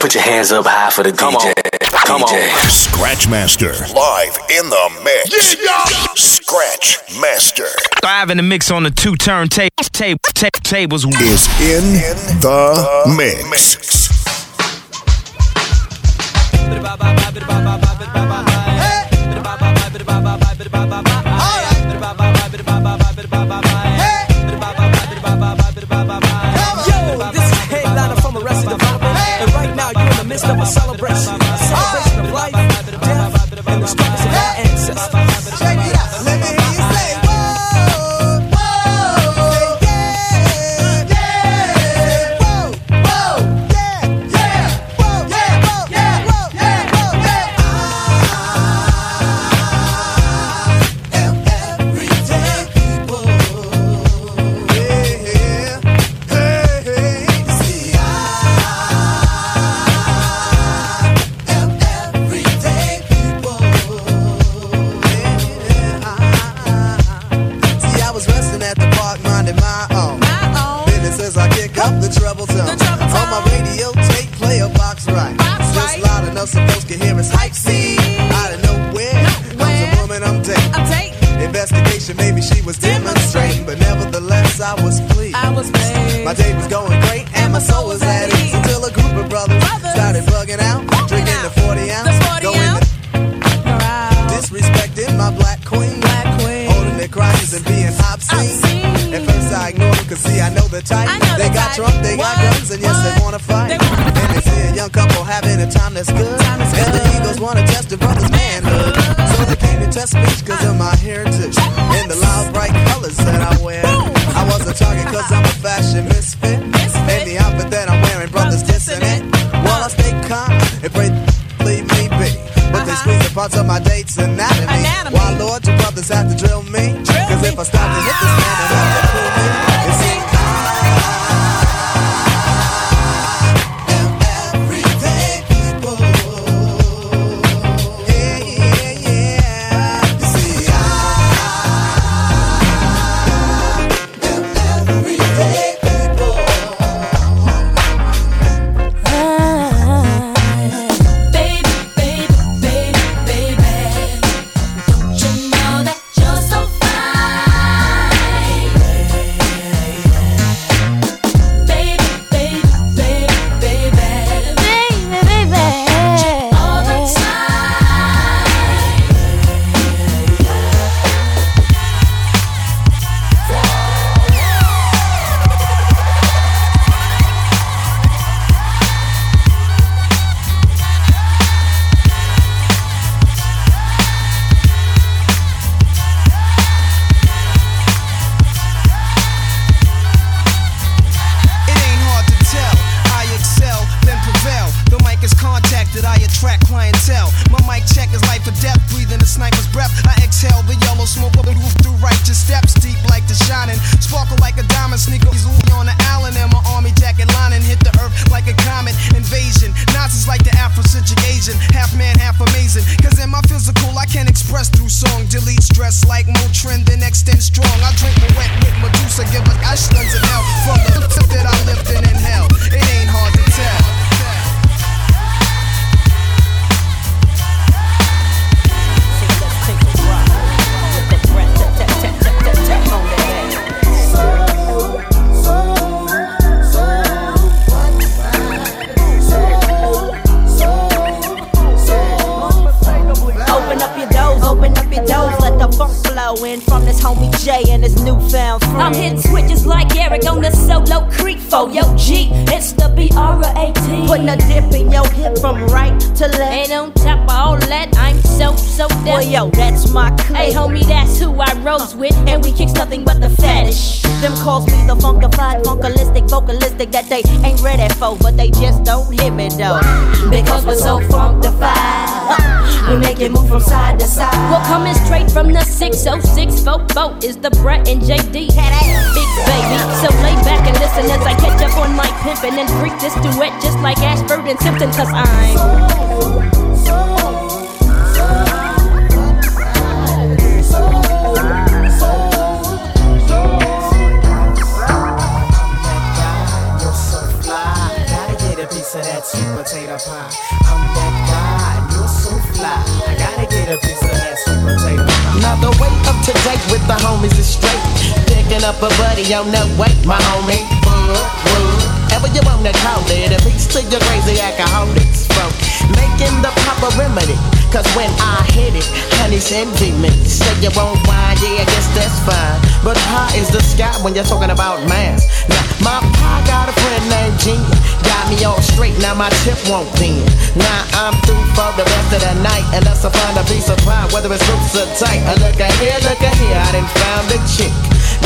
Put your hands up high for the Come DJ. On. Come DJ. on. Scratchmaster. Live in the mix. Yeah, Scratch Master. Live in the mix on the two turntables. tape, tape, tape, tables. Is in, in the, the mix. mix. Midst of a celebration, a celebration of life, death, and the struggles couple having a time that's good. And the Eagles wanna test the brother's manhood. So they came to test me cause of my heritage and the loud bright colors that I wear. I was a target cause I'm a fashion misfit. And the outfit that I'm wearing, brothers dissing it. While I stay calm and pray, leave me be. But they squeeze the parts of my date's anatomy. Why, Lord, you brothers have to drill me? Cause if I stop to hit this man, half amazing. Cause in my physical, I can't express through song. Delete stress like Motrin, then extend strong. I drink my wet with Medusa, give us Ashlands in hell. From the tip that I lived in in hell. It ain't hard to tell. From this homie Jay and his newfound friend. I'm hitting switches like Eric on the solo creek for yo G. It's the B-R-A-T. Putting a dip in your hip from right to left. And on top of all that, I'm so, so deaf. yo, that's my clique. Hey, homie, that's who I rose with. And we kicks nothing but the fetish. Them calls me the funkified, funkalistic, vocalistic that they ain't ready for, but they just don't hit me though. Because we're so funkified. We make it move from side to side. We're coming straight from the oh 606 folk boat is the Brett and JD. Big baby. So lay back and listen as I catch up on my pimpin' and freak this duet just like Ashford and Simpson, cause I'm. Piece of that sweet potato pie. I'm that guy, you're so fly. I gotta get a piece of Now the way up to date with the homies is straight. Picking up a buddy on the way, my homie. Mm-hmm. Whatever you wanna call it, a piece to your crazy alcoholics, folk. Making the proper remedy. Cause when I hit it, honey's envy me. Say you won't wine, yeah, I guess that's fine. But high is the sky when you're talking about mass. Now, my pie got a friend named Gene. Me all straight, now my tip won't bend. Now I'm through for the rest of the night. Unless I find a piece of pie, whether it's loose or tight. I look at here, look at here, I done found a chick.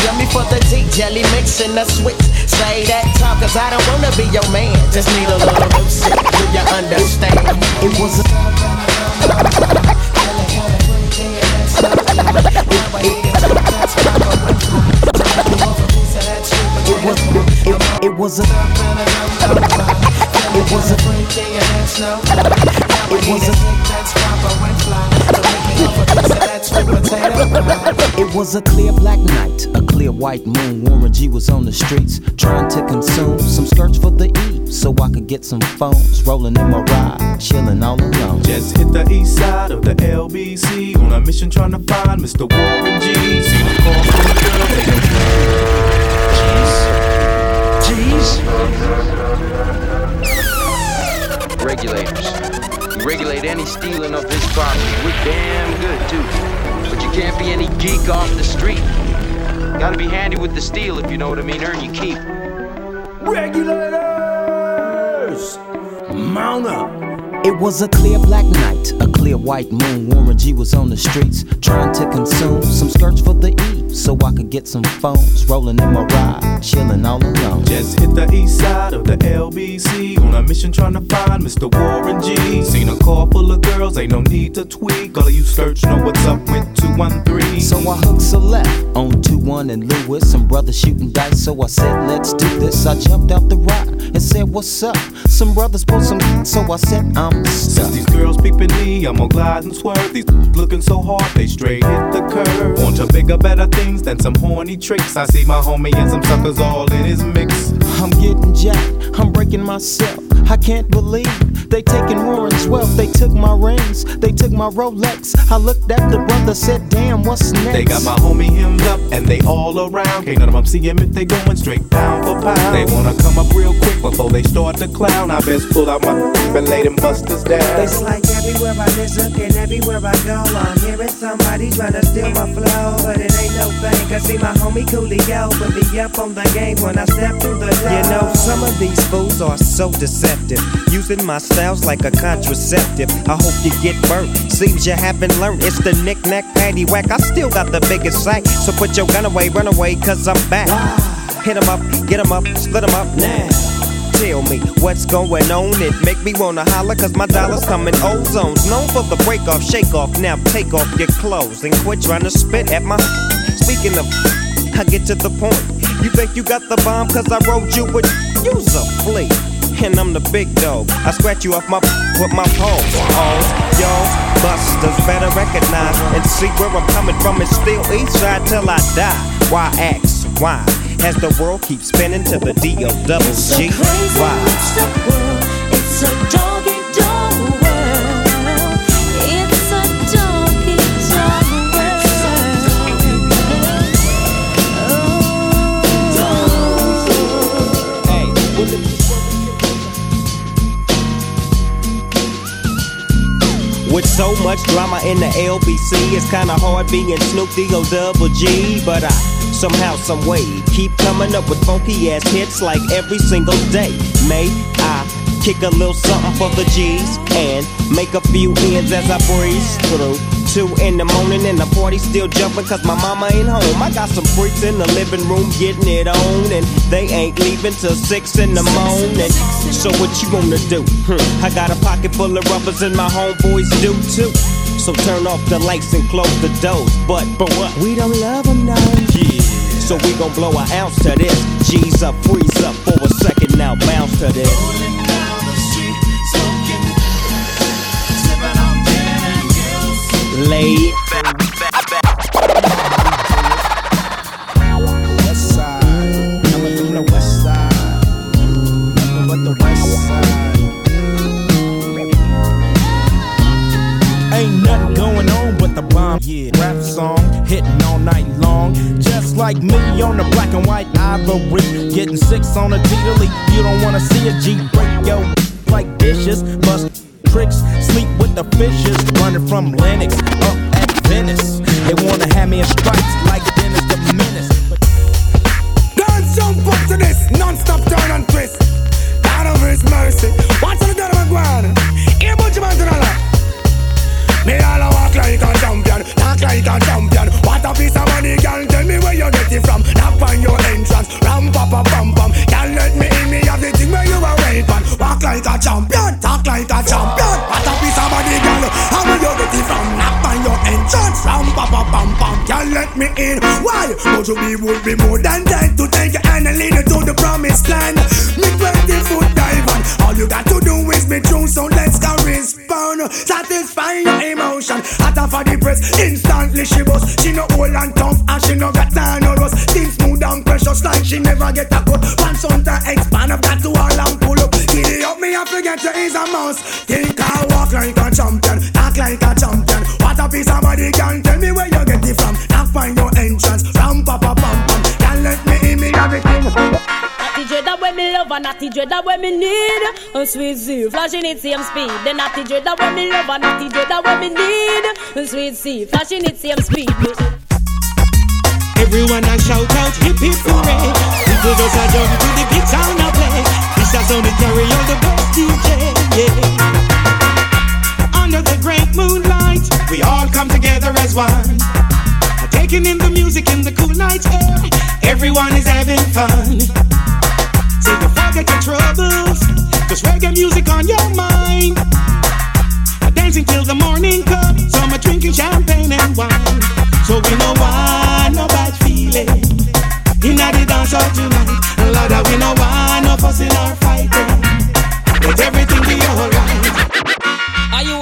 Yummy for the tea, jelly mixing the sweet. Say that talk, cause I don't wanna be your man. Just need a little music, do you understand? It was a it was a it was a it was a it was a clear black night, a clear white moon. Warren G was on the streets trying to consume some skirts for the E, so I could get some phones. Rolling in my ride, chilling all alone. Just hit the east side of the LBC on a mission trying to find Mr. Warren G. See the call from the girl, they Jeez. Regulators. You regulate any stealing of his property. We're damn good too. But you can't be any geek off the street. Gotta be handy with the steel if you know what I mean. Earn your keep. Regulators! Mount up! It was a clear black night, a clear white moon. Warren G was on the streets trying to consume some skirts for the E, so I could get some phones. Rolling in my ride, chilling all alone. Just hit the east side of the LBC on a mission trying to find Mr. Warren G. Seen a car full of girls, ain't no need to tweak. All of you search know what's up with 213. So I hooked a left on 21 and Lewis. Some brothers shooting dice, so I said, let's do this. I jumped out the ride and said, what's up? Some brothers pulled some, so I said, I'm since these girls peeping me, I'm gonna glide and swerve. These looking so hard, they straight hit the curve. Want to bigger, better things than some horny tricks. I see my homie and some suckers all in his mix. I'm getting jacked, I'm breaking myself. I can't believe they taking Warren's wealth. They took my rings, they took my Rolex. I looked at the brother, said, Damn, what's next? They got my homie hemmed up and they all around. Can't none of them see him if they going straight pound for pound. They wanna come up real quick before they start to clown. I best pull out my and lay them busters down. It's like everywhere I listen and everywhere I go, I'm hearing somebody trying to steal my flow, but it ain't no thing. Cause see my homie Coolio put me up on the game when I step through the door. You know, some of these fools are so deceptive, using my styles like a contraceptive. I hope you get burnt. Seems you haven't learned. It's the knick-knack, patty whack. I still got the biggest sack, so put your gun away, run away, cause I'm back. Hit 'em up, get 'em up, split 'em up now tell me what's going on. It make me wanna holler cause my dollars come in ozones. Known for the break off, shake off, now take off your clothes and quit trying to spit at my. Speaking of, I get to the point. You think you got the bomb cause I wrote you, with. Use a flea. And I'm the big dog. I scratch you off my with my paws. Oh, All y'all busters better recognize and see where I'm coming from. It's still east side till I die. Why ask? Why? as the world keeps spinning to the D O double G. Why? It's a doggy dog much drama in the LBC, it's kinda hard being Snoop D-O double G, but I somehow, some way. Keep coming up with funky ass hits like every single day. May I kick a little something for the G's and make a few ends as I breeze through. Two in the morning and the party still jumping cause my mama ain't home. I got some freaks in the living room getting it on and they ain't leaving till six in the morning. So what you gonna do? Hmm. I got a pocket full of rubbers and my homeboys do too. So turn off the lights and close the doors. But, but what? We don't love them now. Yeah. So we gon' blow an ounce to this. G's up, freeze up for a second now, bounce to this. lay yeah. Rap song, hitting all night long. Just like me on the black and white ivory. Getting six on a a T You don't wanna see a G break yo like dishes, bust tricks the fishes. Running from Lennox up at Venice. They wanna have me in stripes like Dennis the Menace. Dance jump up to this, non-stop turn and twist. God of His mercy, watch the God of a guan. Here, bunch of man to the left. Me all a walk like a champion, talk like a champion. What a piece of money, girl. Tell me where you get it from. Let me in. Why? But you be would be more than dead to take your hand and lead you to the promised land. Me 20 foot dive. All you got to do is be true, so let's go respond. Satisfy your emotion. Hotter for the press, instantly she bust. She no old and tough, and she no got time no rust. Things smooth and precious like she never get a cut. Pants on to expand up that to all and pull up. Giddy up me, I forget you is a mouse. Think I walk like a champion, act like a champion. What a piece of body can tell entrance, ram pa pa pam pam. Can't let me in me everything. Natty dread that when me love and natty dread that when me need. A sweet sea, flashing it same speed. The natty dread that when me love and natty dread that when me need. A sweet sea, flashing it same speed. Everyone a shout out hip hip hooray People just a jump to the beat sound a play. This a sound that carry all the best DJ yeah. Under the great moonlight We all come together as one Taking in the music in the cool night air Everyone is having fun. So you forget your troubles Cause reggae music on your mind. Dancing till the morning comes are drinking champagne and wine. So we know why no bad feeling. Inna the dance hall tonight. Lord, we know why no fussing or fighting. Let everything be alright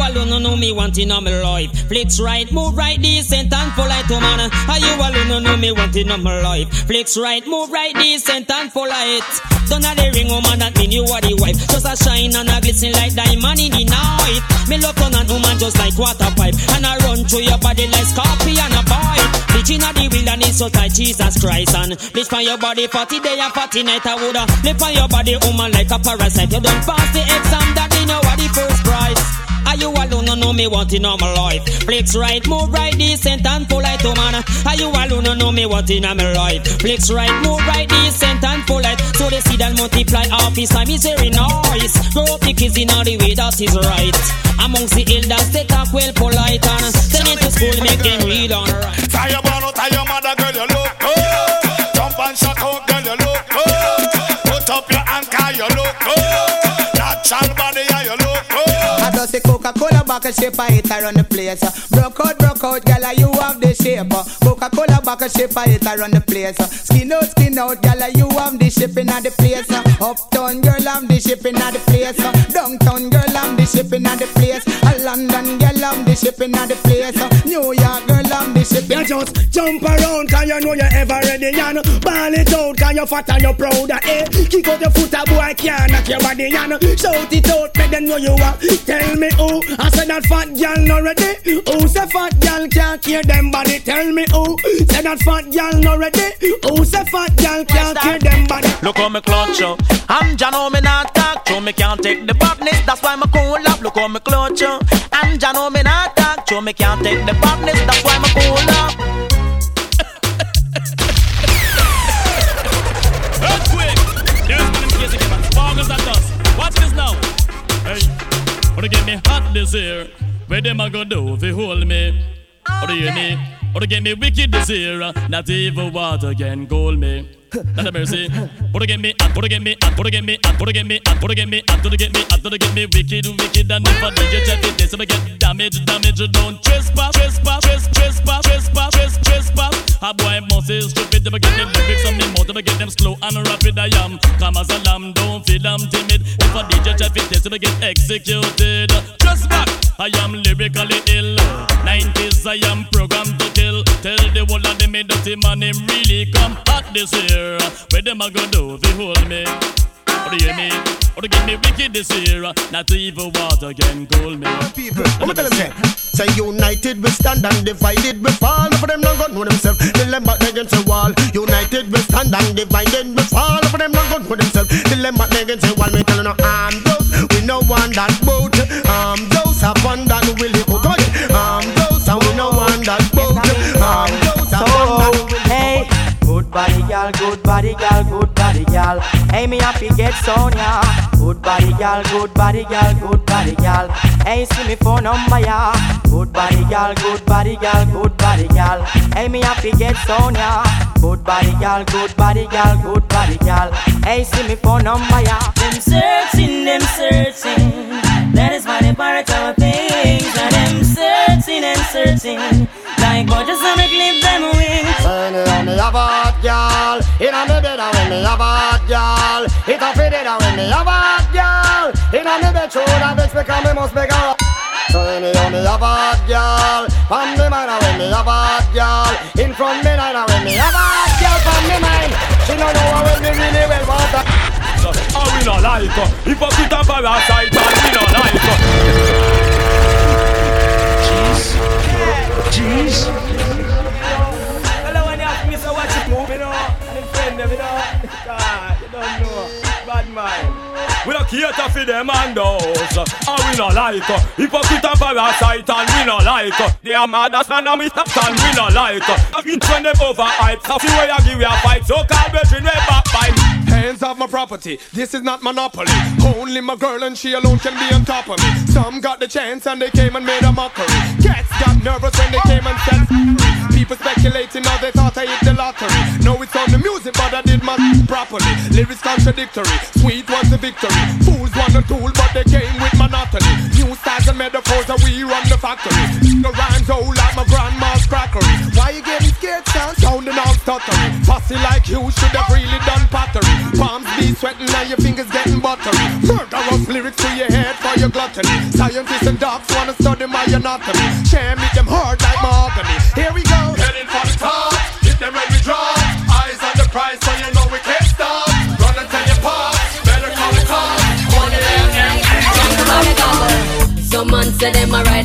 alone? No, no, me wanting on my life. Flicks right, move right, decent and polite, oh man. Are you alone? No, no, me wanting on my life. Flicks right, move right, decent and polite. Don't have the ring, oh, woman, that mean you are the wife. Just a shine and a glisten like diamond in the night. Me love on on woman just like water pipe. And I run through your body like scorpion a bite. Bleaching at the wilderness so tight, Jesus Christ. And bleach on your body 40 day and 40 night. I woulda live on your body, woman, like a parasite. You don't pass the exam, that you know what the first prize. Are you alone? No, no, me wanting on my life. Flicks right, move right, decent and polite, oh man. Are you alone? No, no, me wanting on my life. Flicks right, move right, decent and polite. So they see that multiply office time is very nice. Grow up the kids in all the way that is right. Amongst the elders, they talk well polite and send it to school, make them read on. Tie your bun out, tie your mother, girl, you look good. Jump and shut out, girl, you look good. Put up your anchor, you look good. Natural body, yeah, you look. Say Coca-Cola a shape, I hit her the place. Broke out, broke out, girl, you have the shape. Coca-Cola a shape, I hit her the place. Skin out, skin out, girl, you have the shipping at the place. Uptown girl, I'm the shipping at the place. Downtown girl, I'm the shipping at the place. London girl, I'm the shipping at the place. New York girl, I'm the shipping. You just jump around, cause you know you're ever ready, and ball it out, cause you're fat and you're proud, eh? Kick out your foot, a boy can't knock your body, and shout it out, make them know you are. Tell me who, I said that fat girl not ready. Who say fat girl can't care them body? Tell me who, say that fat girl not ready. Who say fat girl can't care them body? Look how me clutch up. I'm Jano, me not talk to me can't take the badness. That's why me cool up. Look how me clutch up. I'm Jano, me not talk to me can't take the badness. That's why me cool up. Me hot this year? Where them a go do if you hold me? Or do you hear me? Or to get me wicked this year? Not even water can cool me. Not a mercy. Put get me, put get me, put get me, put get me, put get me, put get me, put get me wicked, wicked, and I did you check it, this I get damage, damage. Don't trespass, trespass, trespass, trespass, trespass, trespass. A boy must is stupid. Them get the lyrics on me mouth, them get them slow and rapid. I am calm as a lamb, don't feel I'm timid. If did you check it, this I get executed. Just back, I am lyrically ill. 90s, I am programmed to kill. Tell the whole of them me dirty man, him really come hot this year. Where them a go do if hold me? Or you mean? Or to give me wicked this year, not even water can cool me. People, I'm gonna tell them say, say united we stand and divided we fall. For them not gonna know themselves, they them back against the wall. United we stand and divided we fall. For them not gonna know themselves, they them back against the wall. Me telling you, I'm those, we no one that boat. I'm those upon that will gal, good body gal, good body gal. Hey, me happy get Sonia. Good body gal, good body gal, good body gal. Hey, see me phone number ya. Good body gal, good body gal, good body gal. Hey, me happy get Sonia. Good body gal, good body gal, good body gal. Hey, see me phone number ya. Them searching, them searching. That is why they pirate our things. Now them searching and searching. Like gorgeous on a clip them wings. Say me on me a bad gal Inna me bed and when me a bad gal It a fit it and when me a bad gal Inna me bed show that bitch because me must make her Say me on me a bad gal From me mind and when me a bad gal In front me line and when me a bad gal From me mind She don't know how when me really well want her Oh, we no like her. Hypocrite and parasite, and we no like her. Jeez. Hello, when you ask me, so watch it move, you know. And them friend them, you know. God, you don't know. Bad mind. We don't cater for them and those. And we no like her. Hypocrite and parasite, and we no like her. They are mad as man and we stop and we no like. Uh, it's when them overhyped. So see where you give you a fight. So call brethren, we backbite. Hands off my property, this is not monopoly. Only my girl and she alone can be on top of me. Some got the chance and they came and made a mockery. Cats got nervous when they came and said. People speculating how they thought I hit the lottery. No, it's on the music, but I did my properly. Lyrics contradictory, sweet was the victory. Fools want a tool, but they came with monotony. New styles and metaphors, and we run the factory. The rhymes old like my grandma's crackery. Why you getting son? Sounding all stuttery. Fussy like you should have really done pottery. Palms be sweating and your fingers getting buttery. Murderous lyrics to your head for your gluttony. Scientists and docs wanna study my anatomy. Share me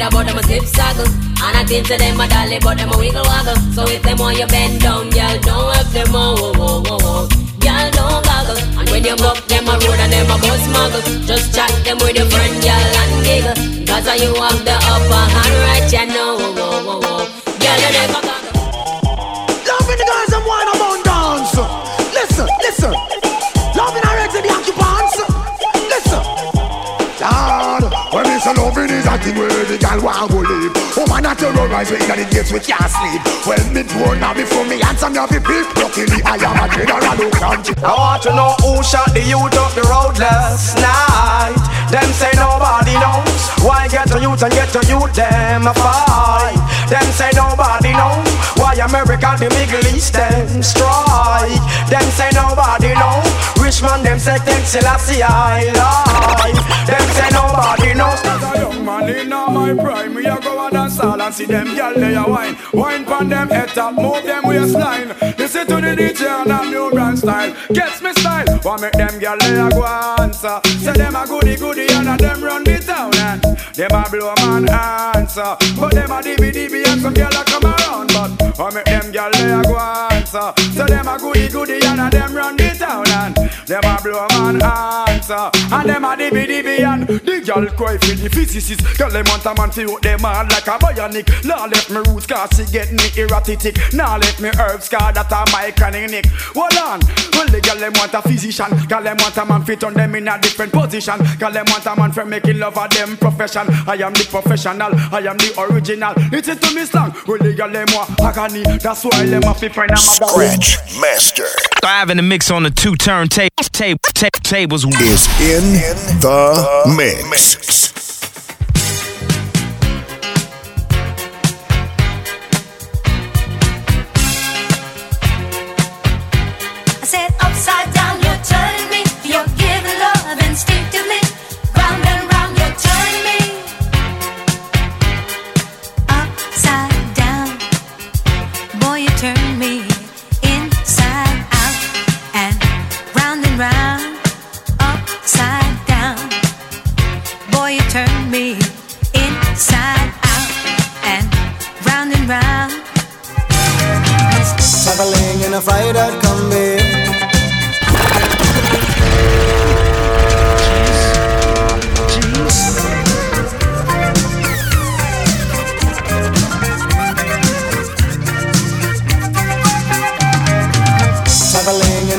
them a ride about them a zip saggle And I think say them a dolly but them a wiggle waggle. So if them want you bend down, y'all don't have them a whoa whoa whoa whoa Y'all don't goggle. And when you buck them a road and them a bus muggle Just chat them with your friend, y'all and giggle. Cause you have the upper hand right, you know girl want to live. Oh man, I terrorize me in the gates we can't sleep. Well, me born now before me answer me have to peep. Luckily, I am a general who can't. I want to know who shot the youth up the road last night. Them say nobody knows. Why get to youth and get to youth them a fight? Them say nobody knows. Why America the Middle East them strike? Them say nobody know. Rich man them say take Selassie I life. Them say nobody knows. As a man in all my prime, we a go and dance all and see them gyal they a wine. Wine pon them head top, move them waistline. Listen to the DJ and a new brand style. Gets me style. Why make them gyal they a go answer? Say them a goody goody and a them run the town and them a blow man answer. But them a dibby and some gyal a come around. But why make them gyal they a go answer? Say them a goody goody and a them run the town and them a blow man answer. And them a dibby dibby and the gyal cry for the physicist. Girl them want a man fi out them hard like a bionic. Now left me roots cause she get me erratic. Now left me herbs cause that a my chronic nick. Hold on. Well the girl them want a physician. Girl them want a man fit on them in a different position. Girl them want a man for making love of them profession. I am the professional. I am the original. Listen to me slang. Well the girl them want agony. That's why them a fi find a. Scratch Master Thrive in the mix on the two turntable tape, tape, tables. is in the mix. I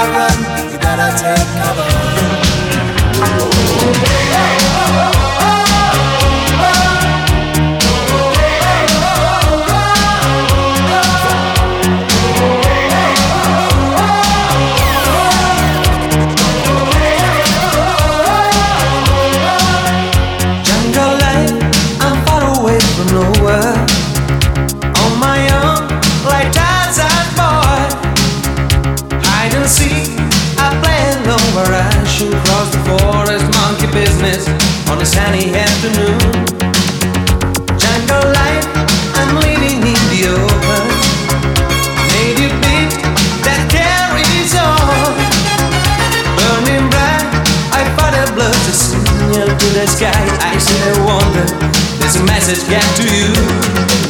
You you better take cover. Business on a sunny afternoon. Jungle life, I'm living in the open. Native beat that carries on. Burning bright, I fight a blood to signal to the sky. I see a wonder, there's a message get to you.